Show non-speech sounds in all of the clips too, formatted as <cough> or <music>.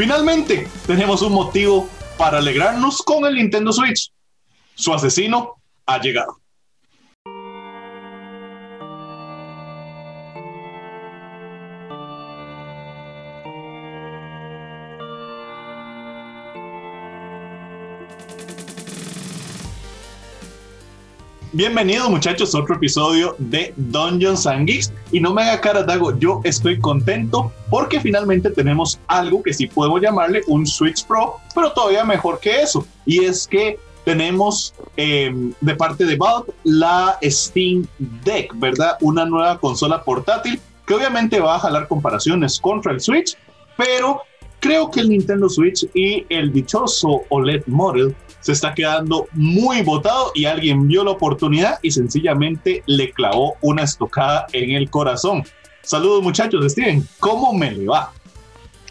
Finalmente, tenemos un motivo para alegrarnos con el Nintendo Switch. Su asesino ha llegado. Bienvenidos muchachos a otro episodio de Dungeons and Geeks. Y no me haga cara, Dago, yo estoy contento porque finalmente tenemos algo que sí podemos llamarle un Switch Pro, pero todavía mejor que eso. Y es que tenemos em, de parte de Valve la Steam Deck, ¿verdad? Una nueva consola portátil que obviamente va a jalar comparaciones contra el Switch, pero creo que el Nintendo Switch y el dichoso OLED Model se está quedando muy botado y alguien vio la oportunidad y sencillamente le clavó una estocada en el corazón. Saludos muchachos, Steven, ¿cómo me le va?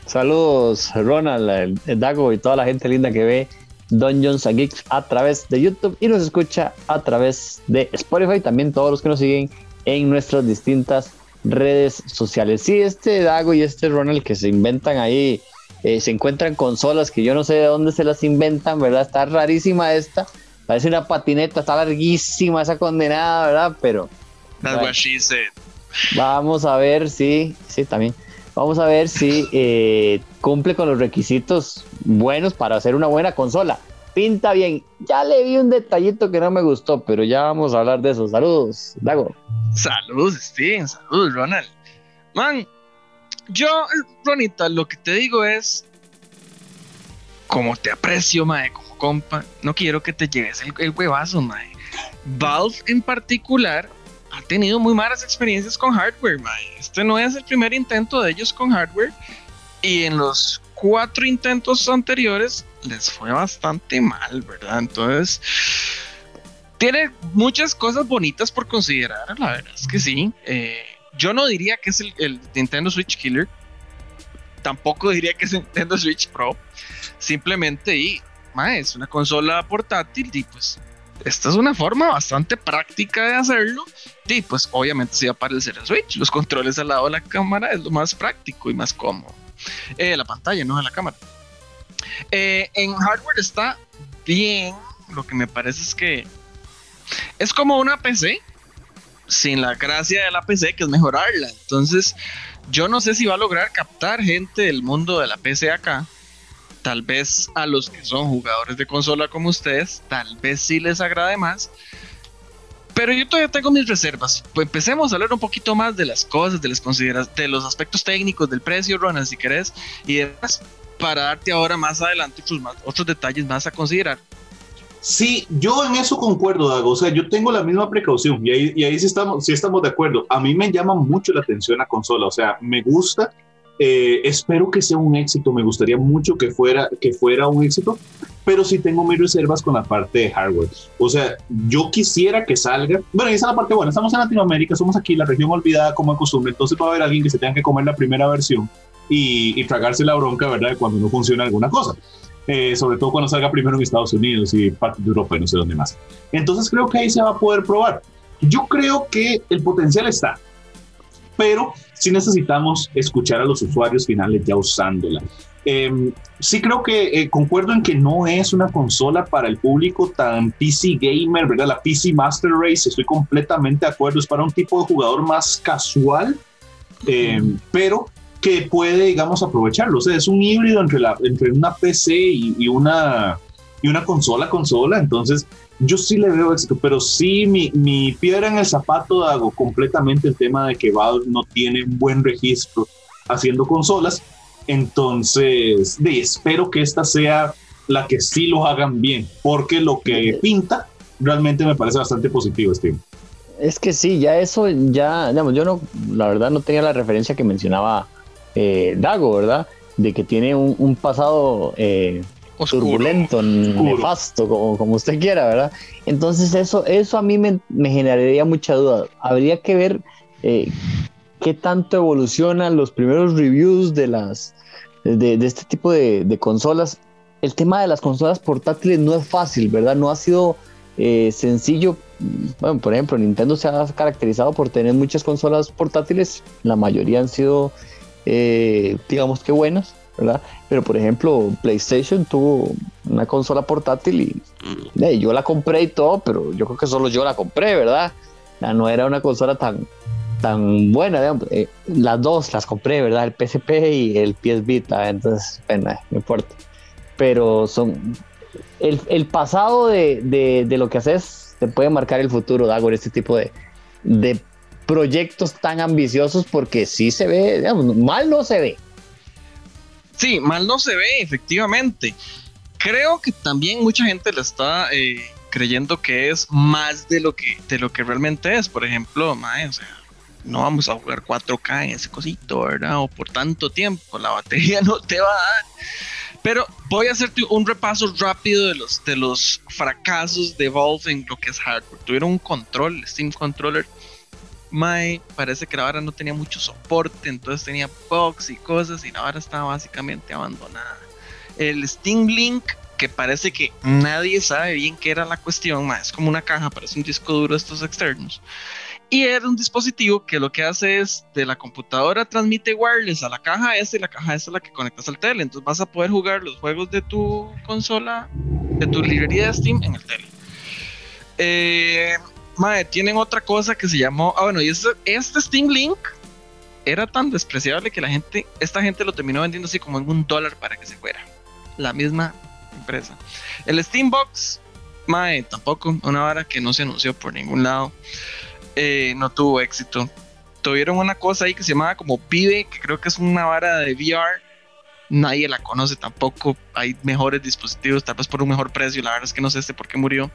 Saludos Ronald, el Dago y toda la gente linda que ve Dungeons and Geeks a través de YouTube y nos escucha a través de Spotify, también todos los que nos siguen en nuestras distintas redes sociales. Sí, este Dago y este Ronald que se inventan ahí eh, se encuentran consolas que yo no sé de dónde se las inventan, ¿verdad? Está rarísima esta. Parece una patineta, está larguísima esa condenada, ¿verdad? Pero. Vamos a ver si. Sí, también. Vamos a ver si eh, cumple con los requisitos buenos para hacer una buena consola. Pinta bien. Ya le vi un detallito que no me gustó, pero ya vamos a hablar de eso. Saludos, Dago. Saludos, Steven. Saludos, Ronald. Man, yo, Ronita, lo que te digo es, como te aprecio, mae, como compa, no quiero que te lleves el, huevazo, mae. Valve en particular ha tenido muy malas experiencias con hardware, mae. Este no es el primer intento de ellos con hardware y en los cuatro intentos anteriores les fue bastante mal, ¿verdad? Entonces, tiene muchas cosas bonitas por considerar, la verdad es que sí. Eh, yo no diría que es el, Nintendo Switch Killer. Tampoco diría que es el Nintendo Switch Pro. Simplemente, y, es una consola portátil y pues esta es una forma bastante práctica de hacerlo. Y pues obviamente se va a parecer el Switch. Los controles al lado de la cámara es lo más práctico y más cómodo. Eh, la pantalla, no de la cámara. Eh, en hardware está bien. Lo que me parece es que es como una PC, sin la gracia de la PC, que es mejorarla. Entonces, yo no sé si va a lograr captar gente del mundo de la PC acá. Tal vez a los que son jugadores de consola como ustedes, tal vez sí les agrade más. Pero yo todavía tengo mis reservas. Pues empecemos a hablar un poquito más de las cosas, de, las consideras de los aspectos técnicos, del precio, Ronald, si querés, y demás, para darte ahora más adelante otros detalles más a considerar. Sí, yo en eso concuerdo, Dago. O sea, yo tengo la misma precaución y ahí, sí, estamos, sí estamos de acuerdo. A mí me llama mucho la atención la consola. O sea, me gusta. Eh, espero que sea un éxito. Me gustaría mucho que fuera, que fuera un éxito, pero sí tengo mis reservas con la parte de hardware. O sea, yo quisiera que salga. Bueno, esa es la parte buena. Estamos en Latinoamérica, somos aquí, la región olvidada como de costumbre. Entonces va a haber alguien que se tenga que comer la primera versión y, y tragarse la bronca, ¿verdad? Cuando no funciona alguna cosa. Eh, sobre todo cuando salga primero en Estados Unidos y parte de Europa y no sé dónde más. Entonces creo que ahí se va a poder probar. Yo creo que el potencial está, pero sí necesitamos escuchar a los usuarios finales ya usándola. Em, sí creo que eh, concuerdo en que no es una consola para el público tan PC gamer, ¿verdad? La PC Master Race, estoy completamente de acuerdo, es para un tipo de jugador más casual, em, pero que puede, digamos, aprovecharlo. O sea, es un híbrido entre, la, entre una PC y, una, y una consola, consola. Entonces, yo sí le veo éxito, pero sí mi, mi piedra en el zapato hago completamente el tema de que Valve no tiene un buen registro haciendo consolas. Entonces, de, espero que esta sea la que sí lo hagan bien, porque lo que pinta realmente me parece bastante positivo, Steve. Es que sí, ya eso, ya, digamos, yo no, la verdad no tenía la referencia que mencionaba eh, Dago, ¿verdad? De que tiene un, pasado eh, turbulento, nefasto, como, como, usted quiera, ¿verdad? Entonces eso, eso a mí me, generaría mucha duda. Habría que ver eh, qué tanto evolucionan los primeros reviews de las de, este tipo de, consolas. El tema de las consolas portátiles no es fácil, ¿verdad? No ha sido sencillo. Bueno, por ejemplo, Nintendo se ha caracterizado por tener muchas consolas portátiles. La mayoría han sido eh, digamos que buenas, ¿verdad? Pero por ejemplo, PlayStation tuvo una consola portátil y mm. yo la compré y todo, pero yo creo que solo yo la compré, ¿verdad? no era una consola tan, tan buena, digamos. Eh, las dos las compré, ¿verdad? El PSP y el PS Vita, entonces, bueno, no importa. Pero son. El, pasado de, lo que haces te puede marcar el futuro, Dago, este tipo de, de proyectos tan ambiciosos, porque sí se ve, digamos, mal no se ve. Sí, mal no se ve, efectivamente. Creo que también mucha gente le está eh, creyendo que es más de lo que, de lo que realmente es. Por ejemplo, no vamos a jugar 4K en ese cosito, ¿verdad? O por tanto tiempo, la batería <laughs> no te va a dar. Pero voy a hacerte un repaso rápido de los, de los fracasos de Valve en lo que es hardware. Tuvieron un control, Steam Controller. Mae, parece que la no tenía mucho soporte, entonces tenía bugs y cosas y la vara estaba básicamente abandonada. El Steam Link, que parece que nadie sabe bien qué era la cuestión, mae, es como una caja, parece un disco duro estos externos. Y era un dispositivo que lo que hace es de la computadora transmite wireless a la caja S y la caja S es la que conectas al tele. Entonces vas a poder jugar los juegos de tu consola, de tu librería de Steam en el tele. Eh, madre, tienen otra cosa que se llamó. Ah, bueno, y este, Steam Link era tan despreciable que la gente, esta gente lo terminó vendiendo así como en un dólar para que se fuera. La misma empresa. El Steam Box, madre, tampoco, una vara que no se anunció por ningún lado. Eh, no tuvo éxito. Tuvieron una cosa ahí que se llamaba como Pibe, que creo que es una vara de VR. Nadie la conoce tampoco. Hay mejores dispositivos, tal vez por un mejor precio. La verdad es que no sé este por qué murió.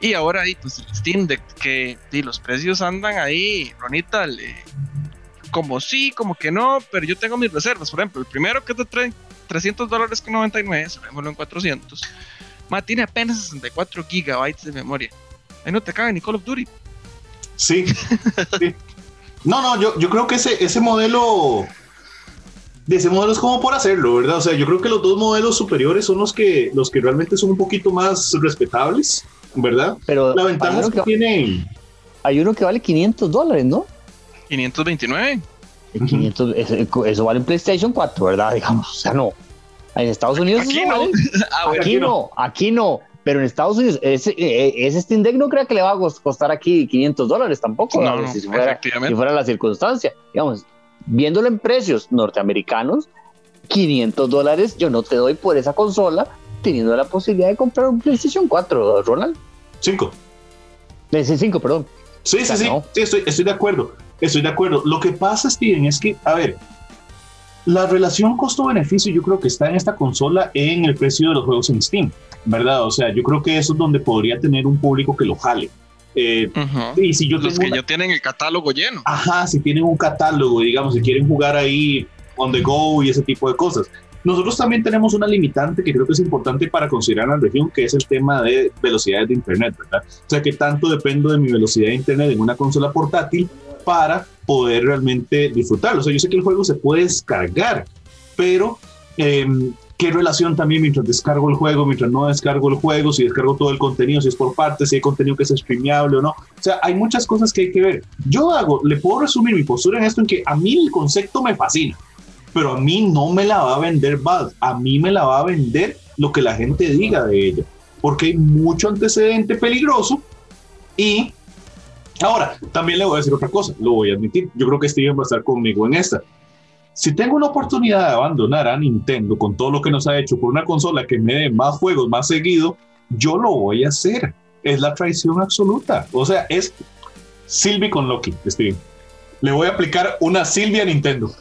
Y ahora ahí, pues el Steam Deck, que los precios andan ahí, Ronita, como sí, como que no, pero yo tengo mis reservas. Por ejemplo, el primero que te trae 300 dólares con 99, sabémoslo en 400. Ma, tiene apenas 64 gigabytes de memoria. Ahí no te cabe ni Call of Duty. Sí, No, no, yo, yo creo que ese, ese modelo, de ese modelo es como por hacerlo, ¿verdad? O sea, yo creo que los dos modelos superiores son los que, los que realmente son un poquito más respetables, ¿verdad? Pero la ventaja es que, tienen... Hay uno que vale 500 dólares, ¿no? 529. 500, eso, vale en PlayStation 4, ¿verdad? <laughs> Digamos, o sea, no. En Estados Unidos aquí no. <laughs> Ah, aquí, no, aquí no. Pero en Estados Unidos, ese, eh, ese Steam Deck no creo que le va a costar aquí 500 dólares tampoco. No, si, fuera, si fuera la circunstancia. Digamos, viéndolo en precios norteamericanos, 500 dólares yo no te doy por esa consola teniendo la posibilidad de comprar un PlayStation 4, Ronald. 5. Eh, sí, 5, perdón. Sí, sí, sí, sí estoy, estoy de acuerdo. Estoy de acuerdo. Lo que pasa, Steven, es que, a ver, la relación costo-beneficio yo creo que está en esta consola en el precio de los juegos en Steam. ¿verdad? O sea, yo creo que eso es donde podría tener un público que lo jale. Eh, Y si yo Los que ya tienen el catálogo lleno. Ajá, si tienen un catálogo, digamos, si quieren jugar ahí on the go y ese tipo de cosas. Nosotros también tenemos una limitante que creo que es importante para considerar en la región, que es el tema de velocidades de Internet, ¿verdad? O sea, que tanto dependo de mi velocidad de Internet en una consola portátil para poder realmente disfrutarlo. O sea, yo sé que el juego se puede descargar, pero eh, qué relación también mientras descargo el juego, mientras no descargo el juego, si descargo todo el contenido, si es por partes, si hay contenido que es streameable o no. O sea, hay muchas cosas que hay que ver. Yo hago, le puedo resumir mi postura en esto en que a mí el concepto me fascina, pero a mí no me la va a vender Valve, a mí me la va a vender lo que la gente diga de ella, porque hay mucho antecedente peligroso y ahora también le voy a decir otra cosa, lo voy a admitir, yo creo que Steven va a estar conmigo en esta si tengo una oportunidad de abandonar a Nintendo con todo lo que nos ha hecho por una consola que me dé más juegos más seguido, yo lo voy a hacer. Es la traición absoluta. O sea, es Silvi con Loki, Steve. Le voy a aplicar una Silvia a Nintendo.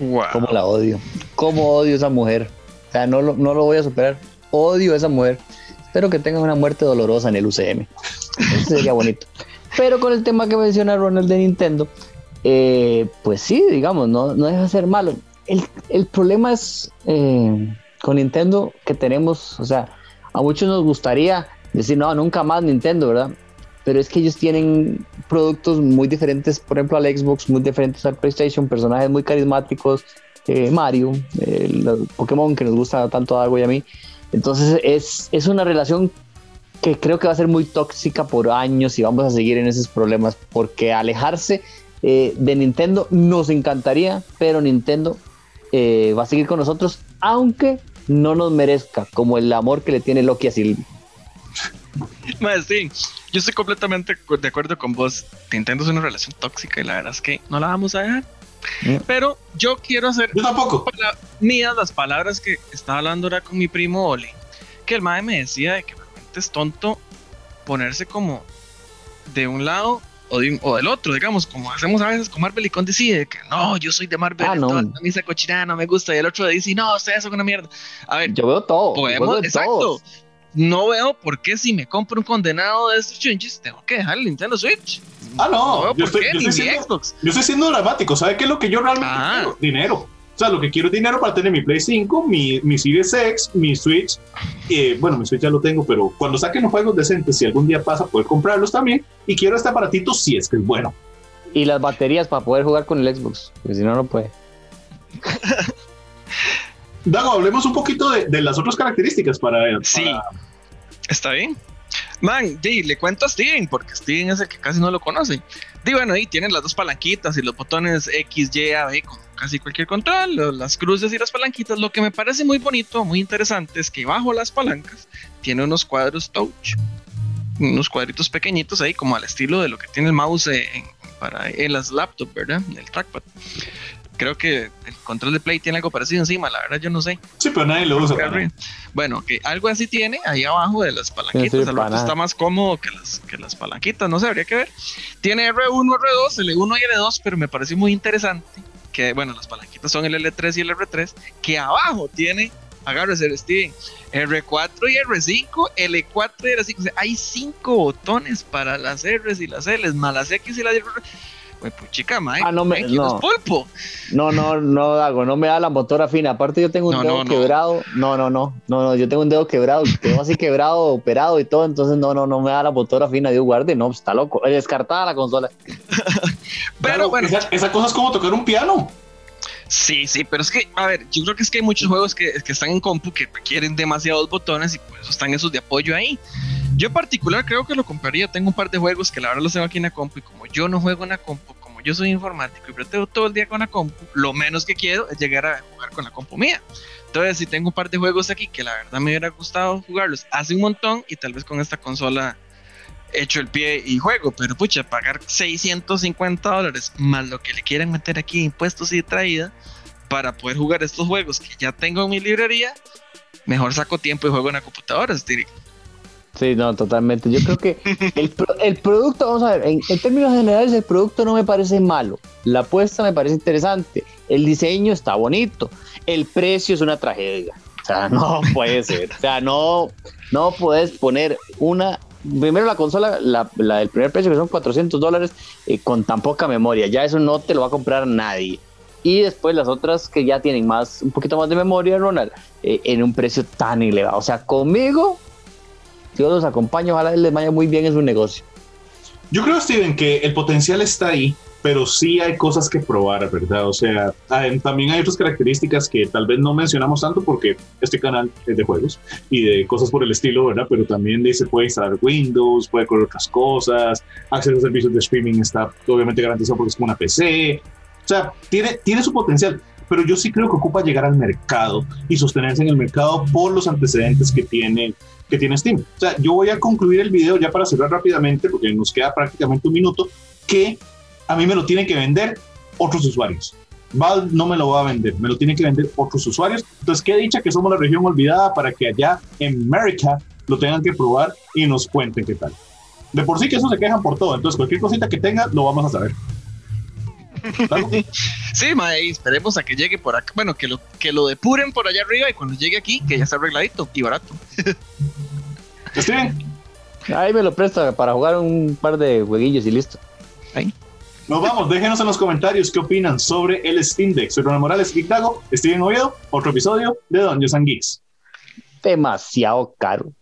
Wow. Cómo la odio. Cómo odio esa mujer. O sea, no lo, no lo voy a superar. Odio a esa mujer. Espero que tenga una muerte dolorosa en el UCM. Eso sería bonito. Pero con el tema que menciona Ronald de Nintendo, eh, pues sí, digamos, no, no deja de ser malo. El, problema es eh, con Nintendo que tenemos, o sea, a muchos nos gustaría decir, no, nunca más Nintendo, ¿verdad? Pero es que ellos tienen productos muy diferentes, por ejemplo, al Xbox, muy diferentes al PlayStation, personajes muy carismáticos, eh, Mario, el Pokémon que nos gusta tanto a algo y a mí. Entonces es, es una relación que creo que va a ser muy tóxica por años y vamos a seguir en esos problemas, porque alejarse eh, de Nintendo nos encantaría, pero Nintendo eh, va a seguir con nosotros, aunque no nos merezca, como el amor que le tiene Loki a Silvia. sí, yo estoy completamente de acuerdo con vos. Nintendo es una relación tóxica y la verdad es que no la vamos a dejar. Pero yo quiero hacer yo tampoco. mías las palabras que estaba hablando ahora con mi primo Oli. Que el madre me decía de que realmente es tonto ponerse como de un lado o, del otro, digamos, como hacemos a veces con Marvel y con DC, que no, yo soy de Marvel, ah, no. a mí esa cochina no me gusta, y el otro de DC, no, ustedes son una mierda. A ver, yo veo todo. Podemos, exacto. No veo por qué si me compro un condenado de estos changes, tengo que dejar el Nintendo Switch. Ah, no, yo, estoy, siendo, yo, estoy, siendo, dramático. ¿Sabe qué es lo que yo realmente ah. quiero? Dinero. O sea, lo que quiero es dinero para tener mi Play 5, mi, mi Series X, mi Switch. Eh, bueno, mi Switch ya lo tengo, pero cuando saquen los juegos decentes, si algún día pasa, poder comprarlos también. Y quiero este aparatito si es que es bueno. Y las baterías para poder jugar con el Xbox, porque si no, no puede. <laughs> Dago, hablemos un poquito de, las otras características para, para... Sí, está bien. Man, le cuento a Steven, porque Steven es el que casi no lo conoce. Di, bueno, ahí tienen las dos palanquitas y los botones X, Y, A, B con casi cualquier control, las cruces y las palanquitas. Lo que me parece muy bonito, muy interesante, es que bajo las palancas tiene unos cuadros touch, unos cuadritos pequeñitos ahí, como al estilo de lo que tiene el mouse en, para, en las laptops, ¿verdad? El trackpad creo que el control de Play tiene algo parecido encima, la verdad yo no sé. Sí, pero nadie lo usa. Bueno, que algo así tiene ahí abajo de las palanquitas, está más cómodo que las, que las palanquitas, no sé, habría que ver. Tiene R1, R2, L1 y L2, pero me pareció muy interesante que, bueno, las palanquitas son el L3 y el R3, que abajo tiene, agárrese el Steven, R4 y R5, L4 y R5, hay cinco botones para las R's y las L's, más las X y las Y pues, pues chica, Mike, ah, no me, no. pulpo. No, no, no, Dago, no me da la motora fina. Aparte, yo tengo un dedo quebrado. No. no, no, no, no, yo tengo un dedo quebrado, tengo así quebrado, operado y todo. Entonces, no, no, no me da la motora fina. Dios guarde, no, está loco. Descartada la consola. <laughs> pero bueno. Esa, cosa es como tocar un piano. Sí, sí, pero es que, a ver, yo creo que es que hay muchos juegos que, que están en compu que requieren demasiados botones y por eso están esos de apoyo ahí. Yo en particular creo que lo compraría. Tengo un par de juegos que la verdad los tengo aquí en la compu y como yo no juego en la compu, como yo soy informático y tengo todo el día con la compu, lo menos que quiero es llegar a jugar con la compu mía. Entonces, si tengo un par de juegos aquí que la verdad me hubiera gustado jugarlos hace un montón y tal vez con esta consola hecho el pie y juego, pero pucha, pagar 650 dólares más lo que le quieren meter aquí impuestos y traída para poder jugar estos juegos que ya tengo en mi librería, mejor saco tiempo y juego en la computadora, Sí, no, totalmente. Yo creo que el, producto, vamos a ver, en, términos generales el producto no me parece malo. La apuesta me parece interesante. El diseño está bonito. El precio es una tragedia. O sea, no <laughs> puede ser. O sea, no, no puedes poner una... Primero la consola, la, del primer precio que son 400 dólares eh, con tan poca memoria. Ya eso no te lo va a comprar nadie. Y después las otras que ya tienen más, un poquito más de memoria, Ronald, eh, en un precio tan elevado. O sea, conmigo yo los acompaño, ojalá les vaya muy bien en su negocio. Yo creo, Steven, que el potencial está ahí, pero sí hay cosas que probar, ¿verdad? O sea, también hay otras características que tal vez no mencionamos tanto porque este canal es de juegos y de cosas por el estilo, ¿verdad? Pero también se puede instalar Windows, puede correr otras cosas, acceso a servicios de streaming está obviamente garantizado porque es como una PC. O sea, tiene, tiene su potencial, pero yo sí creo que ocupa llegar al mercado y sostenerse en el mercado por los antecedentes que tiene que tiene Steam. O sea, yo voy a concluir el video ya para cerrar rápidamente, porque nos queda prácticamente un minuto, que a mí me lo tienen que vender otros usuarios. Valve no me lo va a vender, me lo tienen que vender otros usuarios. Entonces, qué dicha que somos la región olvidada para que allá en América lo tengan que probar y nos cuenten qué tal. De por sí que eso se quejan por todo, entonces cualquier cosita que tenga lo vamos a saber. <laughs> sí, mae, esperemos a que llegue por acá. Bueno, que lo, que lo depuren por allá arriba y cuando llegue aquí, que ya está arregladito y barato. Ahí me lo presta para jugar un par de jueguillos y listo. Ahí. Nos vamos, déjenos en los comentarios qué opinan sobre el Steam Deck. Soy Ronald Morales, Geek Dago, Steven Oviedo, otro episodio de Dungeons and Geeks. Demasiado caro.